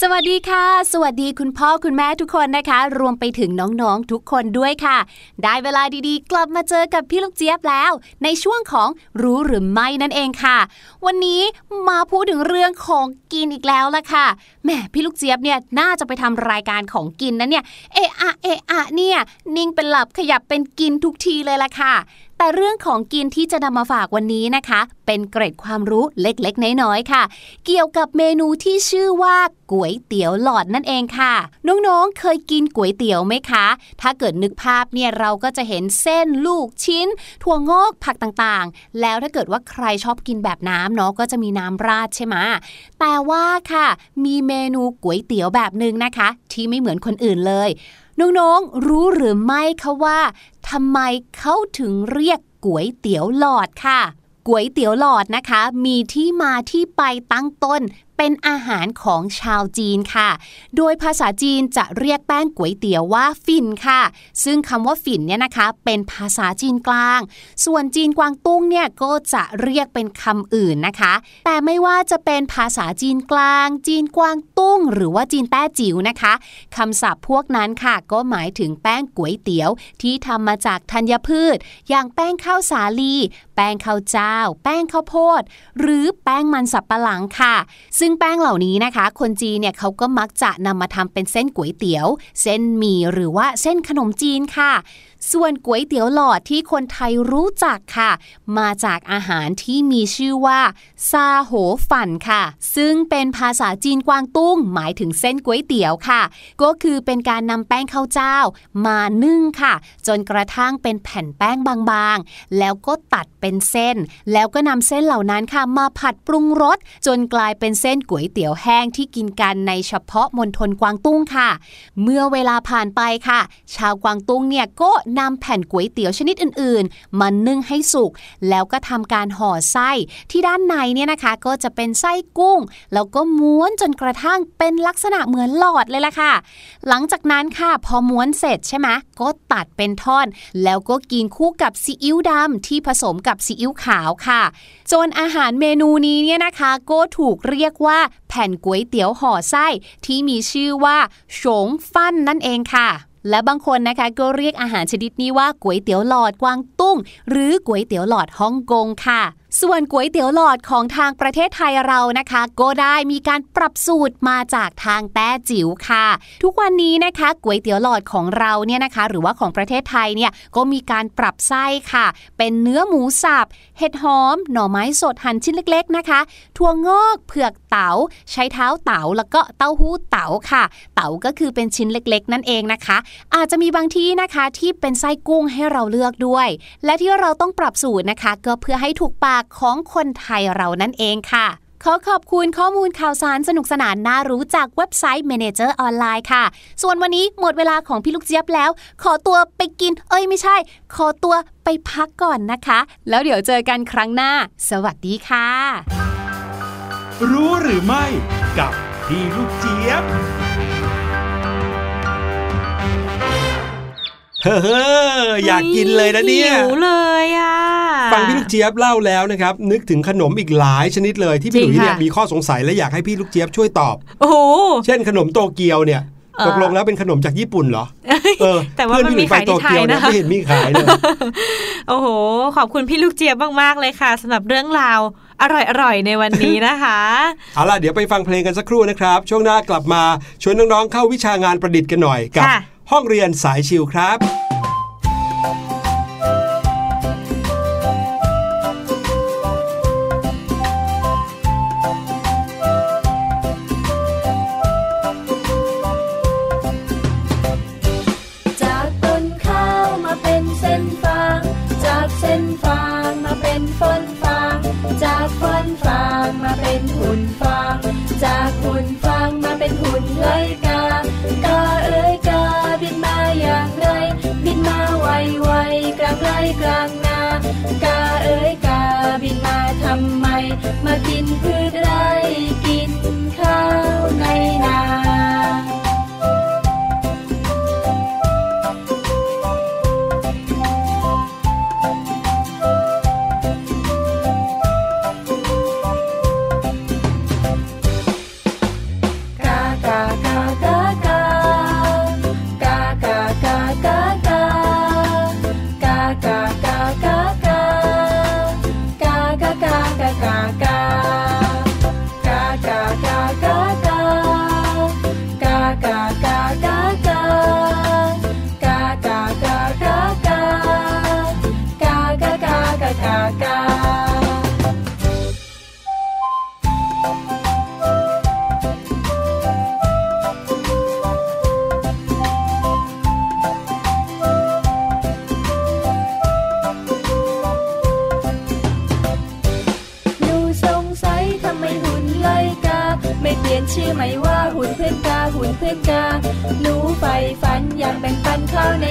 สวัสดีค่ะ สวัสดีคุณพ่อคุณแม่ทุกคนนะคะ รวมไปถึงน้องๆทุกคนด้วยค่ะ ได้เวลาดีๆ กลับมาเจอกับพี่ลูกเจี๊ยบแล้ว ในช่วงของรู้หรือไม่นั่นเองค่ะ วันนี้มาพูดถึงเรื่องของกินอีกแล้วละค่ะแหมพี่ลูกเจี๊ยบเนี่ยน่าจะไปทำรายการของกินนะเนี่ยเอะอะเอะอะเนี่ยนิ่งเป็นหลับขยับเป็นกินทุกทีเลยละค่ะ แต่เรื่องของกินที่จะนำมาฝากวันนี้นะคะ เป็นเกร็ดความรู้เล็กๆ น้อยๆค่ะ เกี่ยวกับเมนูที่ชื่อว่าก๋วยเตี๋ยวหลอดนั่นเองค่ะ น้องๆเคยกินก๋วยเตี๋ยวไหมคะ ถ้าเกิดนึกภาพเนี่ยเราก็จะเห็นเส้นลูกชิ้น ถั่วงอกผักต่างๆ แล้วถ้าเกิดว่าใครชอบกินแบบน้ำเนาะก็จะมีน้ำราดใช่ไหมแต่ว่าค่ะ มีเมนูก๋วยเตี๋ยวแบบหนึ่งนะคะ ที่ไม่เหมือนคนอื่นเลยน้องๆ รู้หรือไม่คะว่า ทำไมเขาถึงเรียกก๋วยเตี๋ยวหลอดค่ะก๋วยเตี๋ยวหลอดนะคะ มีที่มาที่ไปตั้งต้นเป็นอาหารของชาวจีนค่ะ โดยภาษาจีนจะเรียกแป้งก๋วยเตี๋ยวว่าฝิ่นค่ะ ซึ่งคำว่าฝิ่นเนี่ยนะคะ เป็นภาษาจีนกลาง ส่วนจีนกวางตุ้งเนี่ยก็จะเรียกเป็นคำอื่นนะคะ แต่ไม่ว่าจะเป็นภาษาจีนกลาง จีนกวางตุ้ง หรือว่าจีนแต้จิ๋วนะคะคำศัพท์พวกนั้นค่ะ ก็หมายถึงแป้งก๋วยเตี๋ยว ที่ทำมาจากธัญพืช อย่างแป้งข้าวสาลี แป้งข้าวเจ้า แป้งข้าวโพด หรือแป้งมันสับปะหลังค่ะ ซึ่งแป้งเหล่านี้นะคะ คนจีนเนี่ยเขาก็มักจะนำมาทำเป็นเส้นก๋วยเตี๋ยว เส้นหมี่หรือว่าเส้นขนมจีนค่ะ ส่วนก๋วยเตี๋ยวหลอดที่คนไทยรู้จักค่ะ มาจากอาหารที่มีชื่อว่าซาโหฝันค่ะ ซึ่งเป็นภาษาจีนกวางตุ้ง หมายถึงเส้นก๋วยเตี๋ยวค่ะ ก็คือเป็นการนำแป้งข้าวเจ้า มานึ่งค่ะ จนกระทั่งเป็นแผ่นแป้งบางๆ แล้วก็ตัดเป็นเส้น แล้วก็นำเส้นเหล่านั้นค่ะ มาผัดปรุงรสจนกลายเป็นเส้นก๋วยเตี๋ยวแห้งที่กินกันในเฉพาะมณฑลกวางตุ้งค่ะ เมื่อเวลาผ่านไปค่ะ ชาวกวางตุ้งเนี่ยก็นำแผ่นก๋วยเตี๋ยวชนิดอื่นๆมานึ่งให้สุก แล้วก็ทำการห่อไส้ ที่ด้านในเนี่ยนะคะก็จะเป็นไส้กุ้ง แล้วก็ม้วนจนกระทั่งเป็นลักษณะเหมือนหลอดเลยล่ะค่ะ หลังจากนั้นค่ะพอม้วนเสร็จใช่ไหมก็ตัดเป็นท่อน แล้วก็กินคู่กับซีอิ๊วดำที่ผสมกับซีอิ๊วขาวค่ะจนอาหารเมนูนี้เนี่ยนะคะก็ถูกเรียกว่าแผ่นก๋วยเตี๋ยวห่อไส้ที่มีชื่อว่า โฉงฟั่นนั่นเองค่ะ และบางคนนะคะก็เรียกอาหารชนิดนี้ว่าก๋วยเตี๋ยวหลอดกวางตุ้ง หรือก๋วยเตี๋ยวหลอดฮ่องกงค่ะ ส่วนก๋วยเตี๋ยวหลอดของทางประเทศไทยเรานะคะ ก็ได้มีการปรับสูตรมาจากทางแต้จิ๋วค่ะ ทุกวันนี้นะคะก๋วยเตี๋ยวหลอดของเราเนี่ยนะคะ หรือว่าของประเทศไทยเนี่ยก็มีการปรับไส้ค่ะ เป็นเนื้อหมูสับเห็ดหอม หน่อไม้สดหั่นชิ้นเล็กๆนะคะถั่วงอกเผือกเต๋าใช้เท้าเต๋าแล้วก็เต้าหู้เต๋าค่ะ เต๋าก็คือเป็นชิ้นเล็กๆ นั่นเองนะคะ อาจจะมีบางที่นะคะที่เป็นไส้กุ้งให้เราเลือกด้วย และที่เราต้องปรับสูตรนะคะ ก็เพื่อให้ถูกปากของคนไทยเรานั่นเองค่ะ ขอขอบคุณข้อมูลข่าวสารสนุกสนานน่ารู้จากเว็บไซต์ Manager ออนไลน์ค่ะ ส่วนวันนี้หมดเวลาของพี่ลูกเจี๊ยบแล้ว ขอตัวไปกิน เอ้ยไม่ใช่ ขอตัวไปพักก่อนนะคะ แล้วเดี๋ยวเจอกันครั้งหน้า สวัสดีค่ะ รู้หรือไม่กับพี่ลูกเจี๊ยบ เฮ้ออยากกินเลยนะเนี่ยหิวเลยอะฟังพี่ลูกเจี๊ยบเล่าแล้วนะครับ นึกถึงขนมอีกหลายชนิดเลยที่พี่หลุยจริงเนี่ยค่ะมีข้อสงสัยและอยากให้พี่ลูกเจี๊ยบช่วยตอบโอ้โหเช่นขนมโตเกียวเนี่ยเออตกลงแล้วเป็นขนมจากญี่ปุ่นเหรอเออแต่ว่าเพื่อนมันพี่หลุมียไปขายโตที่ไทเกียยวเนี่ยนะคะไม่เห็นมีขายเลยโอ้โห ขอบคุณพี่ลูกเจี๊ยบมากๆเลยค่ะสำหรับเรื่องราวอร่อยๆ ในวันนี้นะคะ เอาล่ะ เดี๋ยวไปฟังเพลงกันสักครู่นะครับ ช่วงหน้ากลับมาชวนน้องๆเข้าวิชางานประดิษฐ์กันหน่อยกับค่ะ ห้องเรียนสายชิวครับ Tony.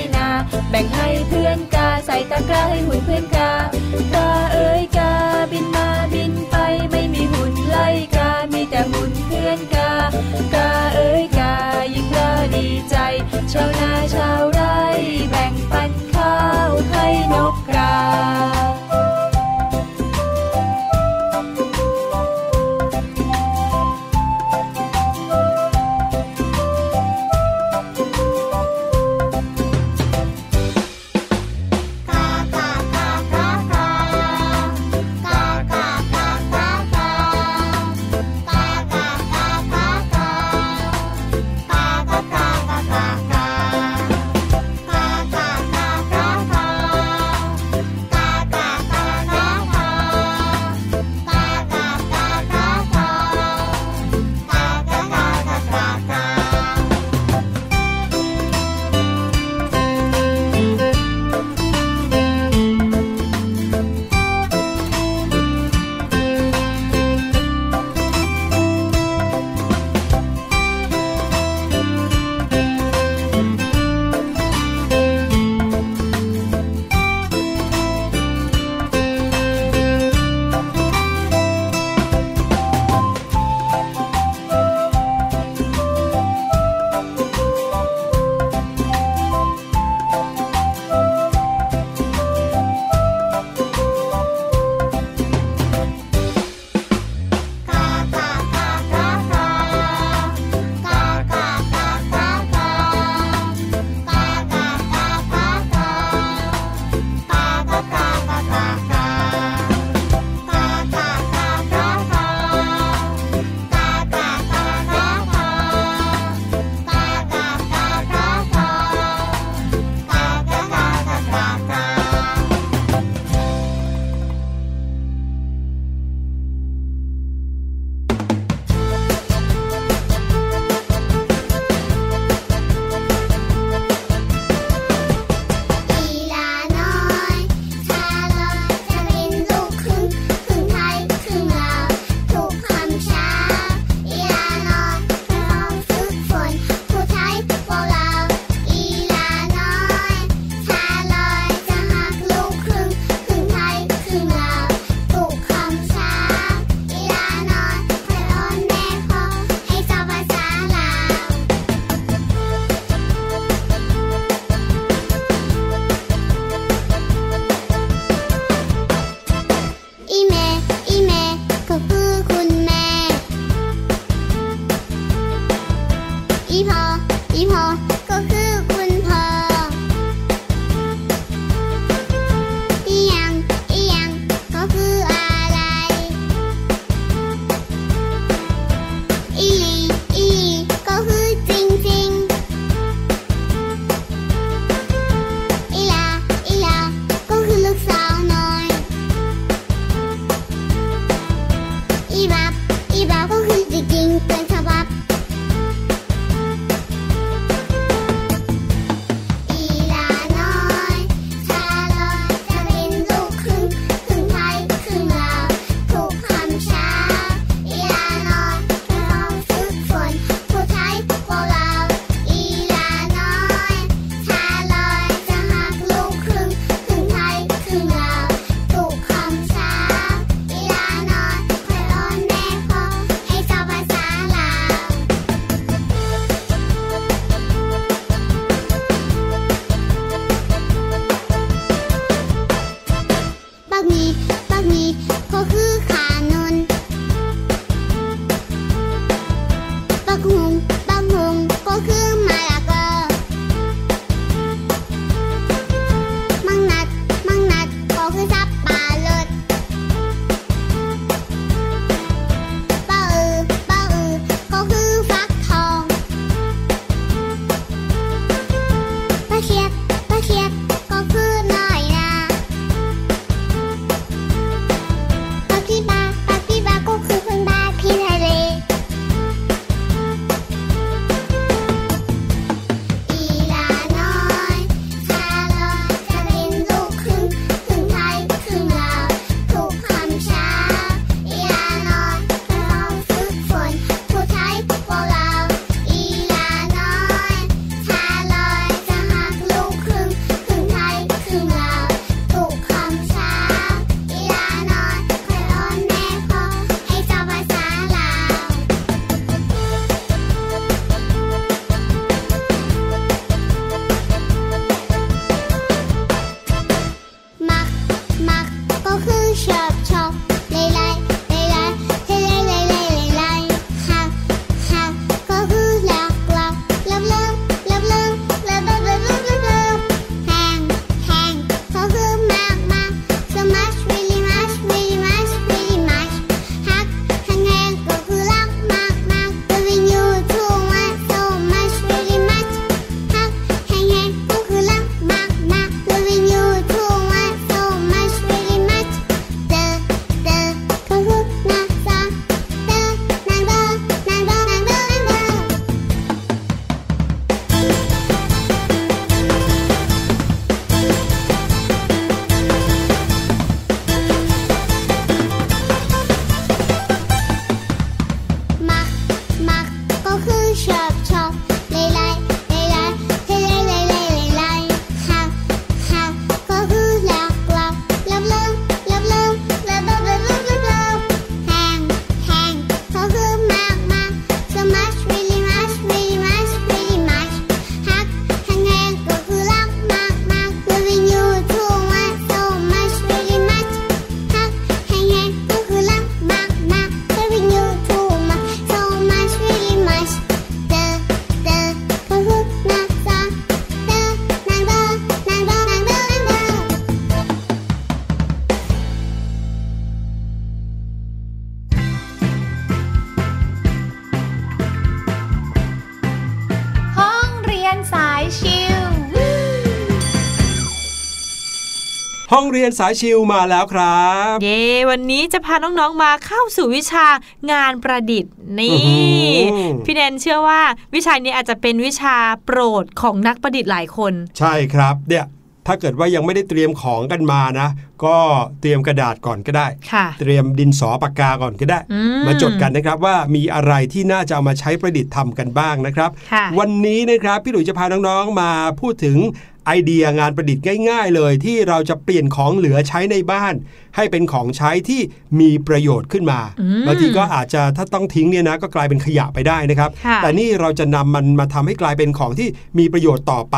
เรียนสายชิลมาแล้วครับ เย้วันนี้จะพาน้องๆมาเข้าสู่วิชางานประดิษฐ์นี่อื้อหือพี่แนนเชื่อว่าวิชานี้อาจจะเป็นวิชาโปรดของนักประดิษฐ์หลายคน ใช่ครับเนี่ยถ้าเกิดว่ายังไม่ได้เตรียมของกันมานะ ก็เตรียมกระดาษก่อนก็ได้ค่ะเตรียมดินสอปากกาก่อนก็ได้อืมมาจดกันนะครับว่ามีอะไรที่น่าจะเอามาใช้ประดิษฐ์ทำกันบ้างนะครับค่ะวันนี้นะครับพี่หลุยจะพาน้องๆมาพูดถึงไอเดียงานประดิษฐ์ง่าย ๆ เลยที่เราจะเปลี่ยนของเหลือใช้ในบ้าน ให้เป็นของใช้ที่มีประโยชน์ขึ้นมาอืมบางทีก็อาจจะถ้าต้องทิ้งเนี่ยนะก็กลายเป็นขยะไปได้นะครับค่ะแต่นี่เราจะนำมันมาทำให้กลายเป็นของที่มีประโยชน์ต่อไป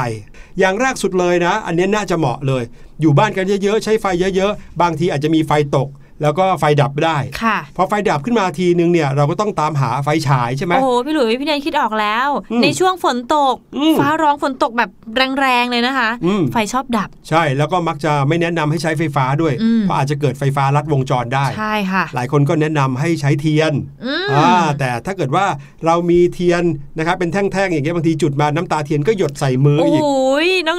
อย่างแรกสุดเลยนะ อันนี้น่าจะเหมาะเลย อยู่บ้านกันเยอะๆ ใช้ไฟเยอะ ๆ บางทีอาจจะมีไฟตก แล้วก็ไฟดับได้ค่ะพอไฟดับขึ้นมาทีนึงเนี่ยเราก็ต้องตามหาไฟฉายใช่ไหมโอ้โหพี่หลุยพี่แนนคิดออกแล้วอืมในช่วงฝนตกอืมฟ้าร้องฝนตกแบบแรงๆเลยนะคะอืมไฟชอบดับ ใช่แล้วก็มักจะไม่แนะนำให้ใช้ไฟฟ้าด้วยอืมเพราะอาจจะเกิดไฟฟ้าลัดวงจรได้ใช่ค่ะ หลายคนก็แนะนำให้ใช้เทียนอืมอ่าแต่ถ้าเกิดว่าเรามีเทียนนะครับเป็นแท่งๆอย่างเงี้ยบางทีจุดมาน้ำตาเทียนก็หยดใส่มือโอ้อีกโห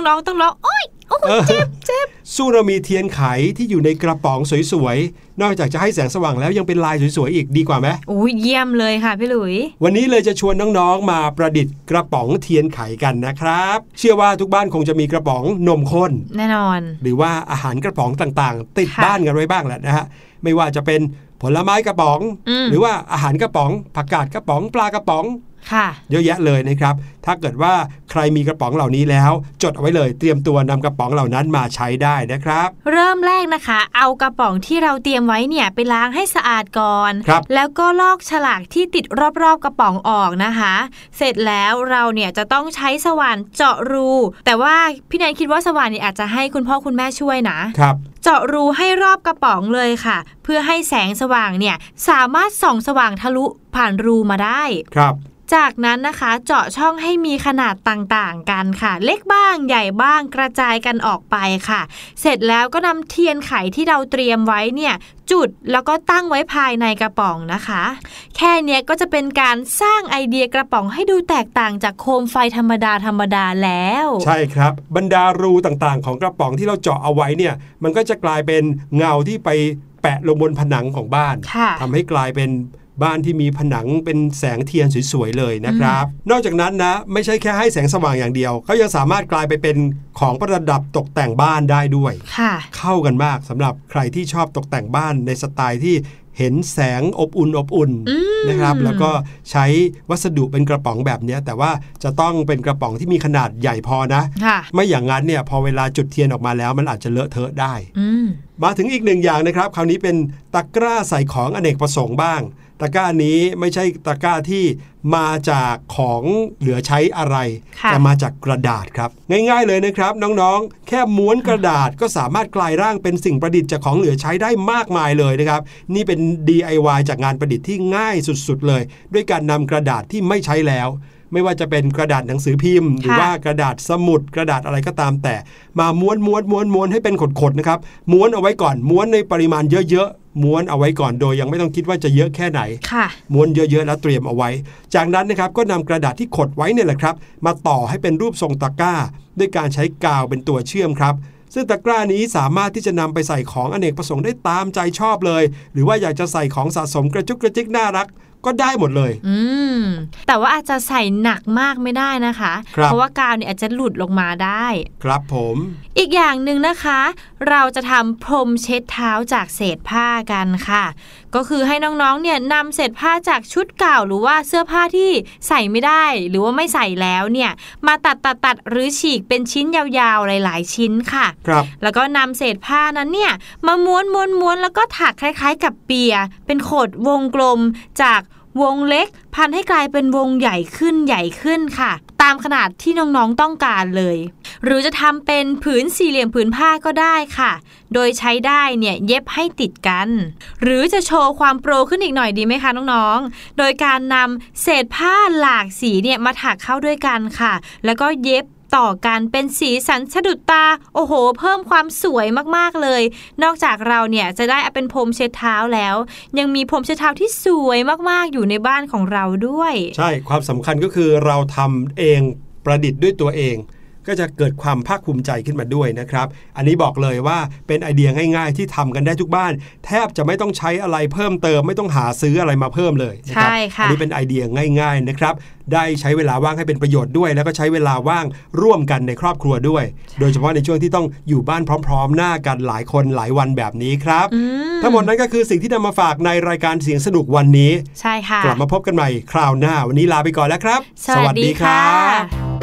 น้องๆต้องร้องโอ้ยโอ้โหเออเจ็บเจ็บสู้เรามีเทียนไขที่อยู่ในกระป๋องสวยๆ นอกจากจะให้แสงสว่างแล้วยังเป็นลายสวยๆ อีกดีกว่าไหมโอ้ยเยี่ยมเลยค่ะพี่หลุย วันนี้เลยจะชวนน้องๆ มาประดิษฐ์กระป๋องเทียนไขกันนะครับ เชื่อว่าทุกบ้านคงจะมีกระป๋องนมข้น แน่นอน หรือว่าอาหารกระป๋องต่างๆ ติดค่ะบ้านกันไว้บ้างแหละนะฮะ ไม่ว่าจะเป็น ผลไม้กระป๋องอืมหรือว่าอาหารกระป๋อง ผักกาดกระป๋อง ปลากระป๋องค่ะเยอะแยะเลยนะครับ ถ้าเกิดว่าใครมีกระป๋องเหล่านี้แล้ว จดเอาไว้เลย เตรียมตัวนำกระป๋องเหล่านั้นมาใช้ได้นะครับ เริ่มแรกนะคะ เอากระป๋องที่เราเตรียมไว้เนี่ยไปล้างให้สะอาดก่อนครับแล้วก็ลอกฉลากที่ติดรอบๆกระป๋องออกนะคะ เสร็จแล้วเราเนี่ยจะต้องใช้สว่านเจาะรู แต่ว่าพี่แนนคิดว่าสว่านเนี่ยอาจจะให้คุณพ่อคุณแม่ช่วยนะครับ เจาะรูให้รอบกระป๋องเลยค่ะ เพื่อให้แสงสว่างเนี่ยสามารถส่องสว่างทะลุผ่านรูมาได้ ครับ จากนั้นนะคะเจาะช่องให้มีขนาดต่างๆกันค่ะ เล็กบ้างใหญ่บ้างกระจายกันออกไปค่ะ เสร็จแล้วก็นำเทียนไขที่เราเตรียมไว้เนี่ยจุดแล้วก็ตั้งไว้ภายในกระป๋องนะคะ แค่เนี้ยก็จะเป็นการสร้างไอเดียกระป๋องให้ดูแตกต่างจากโคมไฟธรรมดาธรรมดาแล้ว ใช่ครับ บรรดารูต่างๆ ของกระป๋องที่เราเจาะเอาไว้เนี่ยมันก็จะกลายเป็นเงาที่ไปแปะลงบนผนังของบ้านค่ะทำให้กลายเป็น บ้านที่มีผนังเป็นแสงเทียนสวยๆเลยนะครับ นอกจากนั้นนะ ไม่ใช่แค่ให้แสงสว่างอย่างเดียวเขายังสามารถกลายไปเป็นของประดับตกแต่งบ้านได้ด้วยค่ะเข้ากันมากสำหรับใครที่ชอบตกแต่งบ้านในสไตล์ที่เห็นแสงอบอุ่นอบอุ่นอืมนะครับ แล้วก็ใช้วัสดุเป็นกระป๋องแบบเนี้ยแต่ว่าจะต้องเป็นกระป๋องที่มีขนาดใหญ่พอนะค่ะไม่อย่างนั้นเนี่ยพอเวลาจุดเทียนออกมาแล้ว มันอาจจะเลอะเทอะได้อืมมาถึงอีกหนึ่งอย่างนะครับ คราวนี้เป็นตะกร้าใส่ของอเนกประสงค์บ้าง ตะกร้านี้ไม่ใช่ตะกร้าที่มาจากของเหลือใช้อะไรค่ะจะมาจากกระดาษครับ ง่ายๆเลยนะครับ น้องๆ แค่ม้วนกระดาษก็สามารถกลายร่างเป็นสิ่งประดิษฐ์จากของเหลือใช้ได้มากมายเลยนะครับ นี่เป็น DIY จากงานประดิษฐ์ที่ง่ายสุดๆเลย ด้วยการนำกระดาษที่ไม่ใช้แล้ว ไม่ว่าจะเป็นกระดาษหนังสือพิมพ์ หรือว่ากระดาษสมุดกระดาษอะไรก็ตามแต่ มาม้วนม้วนม้วนม้วนให้เป็นขดๆนะครับม้วนเอาไว้ก่อนม้วนในปริมาณเยอะๆม้วนเอาไว้ก่อนโดยยังไม่ต้องคิดว่าจะเยอะแค่ไหนค่ะม้วนเยอะๆแล้วเตรียมเอาไว้ จากนั้นนะครับก็นำกระดาษที่ขดไว้เนี่ยแหละครับ มาต่อให้เป็นรูปทรงตะกร้า ด้วยการใช้กาวเป็นตัวเชื่อมครับซึ่งตะกร้านี้สามารถที่จะนำไปใส่ของอเนกประสงค์ได้ตามใจชอบเลย หรือว่าอยากจะใส่ของสะสมกระจุกกระจิกน่ารัก ก็ได้หมดเลย อืม แต่ว่าอาจจะใส่หนักมากไม่ได้นะคะครับเพราะว่ากาวเนี่ยอาจจะหลุดลงมาได้ ครับผม อีกอย่างหนึ่งนะคะ เราจะทำพรมเช็ดเท้าจากเศษผ้ากันค่ะ ก็คือให้น้องๆ เนี่ยนำเศษผ้าจากชุดเก่าหรือว่าเสื้อผ้าที่ใส่ไม่ได้ หรือว่าไม่ใส่แล้วเนี่ยมาตัดตัดตัดหรือฉีกเป็นชิ้นยาวๆ หลาย ๆ ชิ้นค่ะครับแล้วก็นำเศษผ้านั้นเนี่ยมาม้วนม้วนม้วนแล้วก็ถักคล้ายๆ กับเปีย เป็นโขดวงกลมจากวงเล็กพันให้กลายเป็นวงใหญ่ขึ้นใหญ่ขึ้นค่ะ ตามขนาดที่น้องๆต้องการเลย หรือจะทำเป็นผืนสี่เหลี่ยมผืนผ้าก็ได้ค่ะ โดยใช้ได้เนี่ยเย็บให้ติดกัน หรือจะโชว์ความโปรขึ้นอีกหน่อยดีไหมคะน้องๆ โดยการนำเศษผ้าหลากสีเนี่ยมาถักเข้าด้วยกันค่ะ แล้วก็เย็บ ต่อกันเป็นสีสันสะดุดตา โอ้โห เพิ่มความสวยมากๆเลย นอกจากเราเนี่ยจะได้เป็นพรมเช็ดเท้าแล้ว ยังมีพรมเช็ดเท้าที่สวยมากๆอยู่ในบ้านของเราด้วย ใช่ความสำคัญก็คือเราทำเองประดิษฐ์ด้วยตัวเอง ก็จะเกิดความภาคภูมิใจขึ้นมาด้วยนะครับ อันนี้บอกเลยว่าเป็นไอเดียง่ายๆ ที่ทำกันได้ทุกบ้าน แทบจะไม่ต้องใช้อะไรเพิ่มเติมไม่ต้องหาซื้ออะไรมาเพิ่มเลยนะครัใช่ค่ะอันี้เป็นไอเดียง่าย ๆนะครับ ได้ใช้เวลาว่างให้เป็นประโยชน์ด้วย แล้วก็ใช้เวลาว่างร่วมกันในครอบครัวด้วย โดยเฉพาะในช่วงที่ต้องอยู่บ้านพร้อม ๆ หน้ากันหลายคนหลายวันแบบนี้ครับอืมทั้งหมดนั้นก็คือสิ่งที่นำมาฝากในรายการเสียงสนุกวันนี้ ใช่ค่ะ กลับมาพบกันใหม่คราวหน้า วันนี้ลาไปก่อนแล้วครับ สวัสดีค่ะ